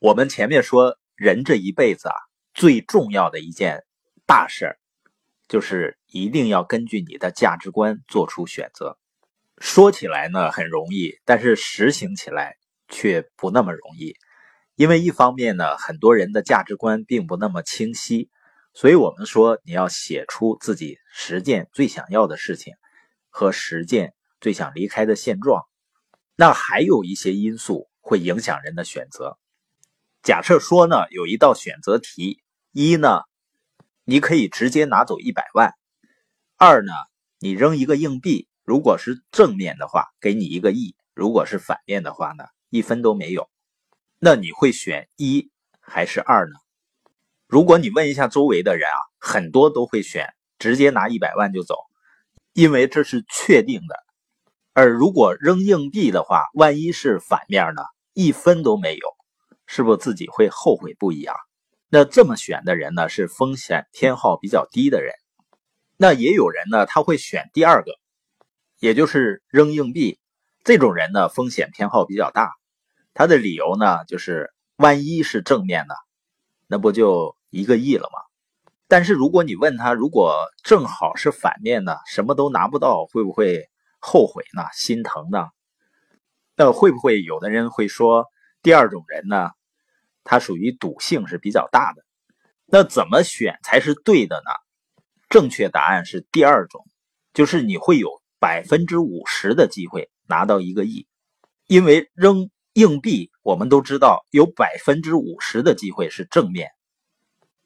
我们前面说，人这一辈子啊，最重要的一件大事儿，就是一定要根据你的价值观做出选择。说起来呢很容易，但是实行起来却不那么容易。因为一方面呢，很多人的价值观并不那么清晰，所以我们说你要写出自己实践最想要的事情和实践最想离开的现状。那还有一些因素会影响人的选择。假设说呢，有一道选择题，一呢，你可以直接拿走一百万；二呢，你扔一个硬币，如果是正面的话，给你一个亿；如果是反面的话呢，一分都没有。那你会选一还是二呢？如果你问一下周围的人啊，很多都会选直接拿一百万就走，因为这是确定的。而如果扔硬币的话，万一是反面呢？一分都没有，是不是自己会后悔不已啊？那这么选的人呢，是风险偏好比较低的人。那也有人呢，他会选第二个，也就是扔硬币。这种人呢，风险偏好比较大。他的理由呢，就是万一是正面的，那不就一个亿了吗？但是如果你问他，如果正好是反面的，什么都拿不到，会不会？后悔呢，心疼呢，那会不会有的人会说，第二种人呢，它属于赌性是比较大的，那怎么选才是对的呢？正确答案是第二种，就是你会有百分之五十的机会拿到一个亿，因为扔硬币，我们都知道有百分之五十的机会是正面，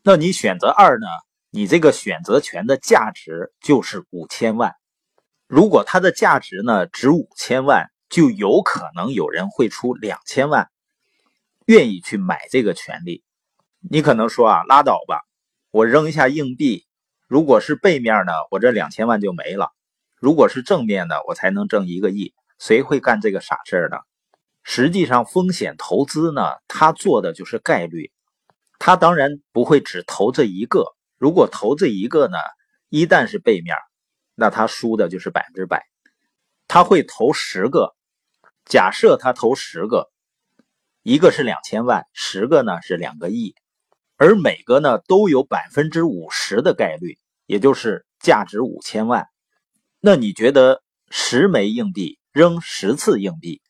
那你选择二呢？你这个选择权的价值就是五千万。如果它的价值呢值五千万，就有可能有人会出两千万，愿意去买这个权利。你可能说啊，拉倒吧，我扔一下硬币，如果是背面呢，我这两千万就没了；如果是正面的，我才能挣一个亿。谁会干这个傻事儿呢？实际上，风险投资呢，他做的就是概率，他当然不会只投这一个。如果投这一个呢，一旦是背面。那他输的就是百分之百，他会投十个，假设他投十个，一个是两千万，十个呢是两个亿，而每个呢都有百分之五十的概率，也就是价值五千万。那你觉得十枚硬币扔十次硬币，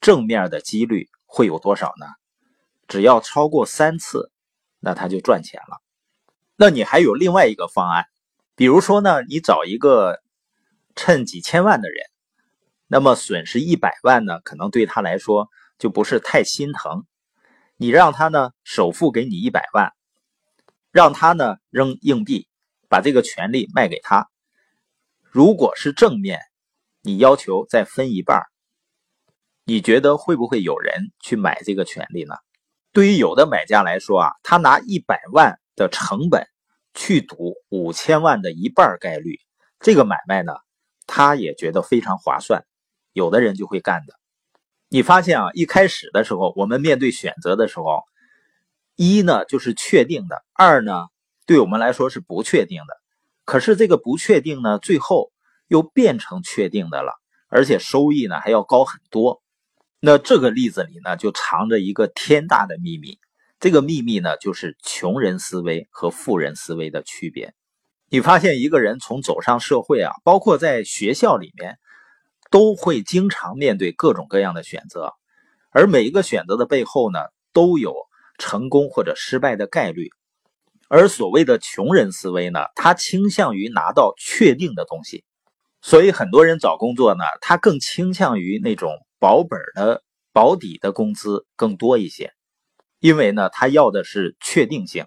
正面的几率会有多少呢？只要超过三次，那他就赚钱了。那你还有另外一个方案。比如说呢，你找一个趁几千万的人，那么损失一百万呢，可能对他来说就不是太心疼。你让他呢首付给你一百万，让他呢扔硬币，把这个权利卖给他。如果是正面，你要求再分一半，你觉得会不会有人去买这个权利呢？对于有的买家来说啊，他拿一百万的成本。去赌五千万的一半概率，这个买卖呢，他也觉得非常划算，有的人就会干的。你发现啊，一开始的时候，我们面对选择的时候，一呢就是确定的，二呢对我们来说是不确定的。可是这个不确定呢，最后又变成确定的了，而且收益呢还要高很多。那这个例子里呢，就藏着一个天大的秘密。这个秘密呢，就是穷人思维和富人思维的区别。你发现一个人从走上社会啊，包括在学校里面，都会经常面对各种各样的选择，而每一个选择的背后呢，都有成功或者失败的概率。而所谓的穷人思维呢，他倾向于拿到确定的东西，所以很多人找工作呢，他更倾向于那种保本的、保底的工资更多一些。因为呢，他要的是确定性，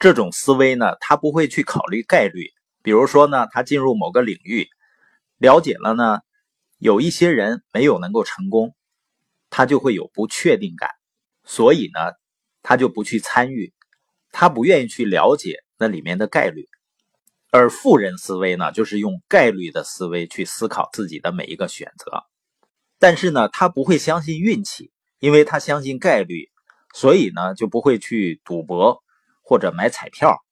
这种思维呢，他不会去考虑概率。比如说呢，他进入某个领域，了解了呢，有一些人没有能够成功，他就会有不确定感，所以呢，他就不去参与，他不愿意去了解那里面的概率。而富人思维呢，就是用概率的思维去思考自己的每一个选择，但是呢，他不会相信运气，因为他相信概率。所以呢，就不会去赌博或者买彩票，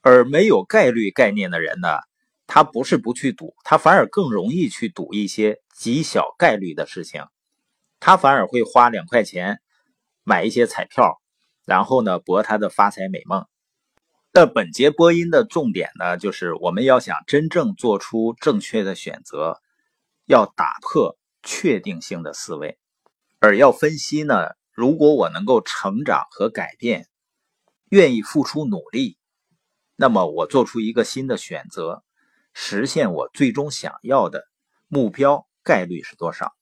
而没有概率概念的人呢，他不是不去赌，他反而更容易去赌一些极小概率的事情，他反而会花两块钱买一些彩票，然后呢博他的发财美梦。那本节播音的重点呢，就是我们要想真正做出正确的选择，要打破确定性的思维，而要分析呢，如果我能够成长和改变，愿意付出努力，那么我做出一个新的选择，实现我最终想要的目标概率是多少？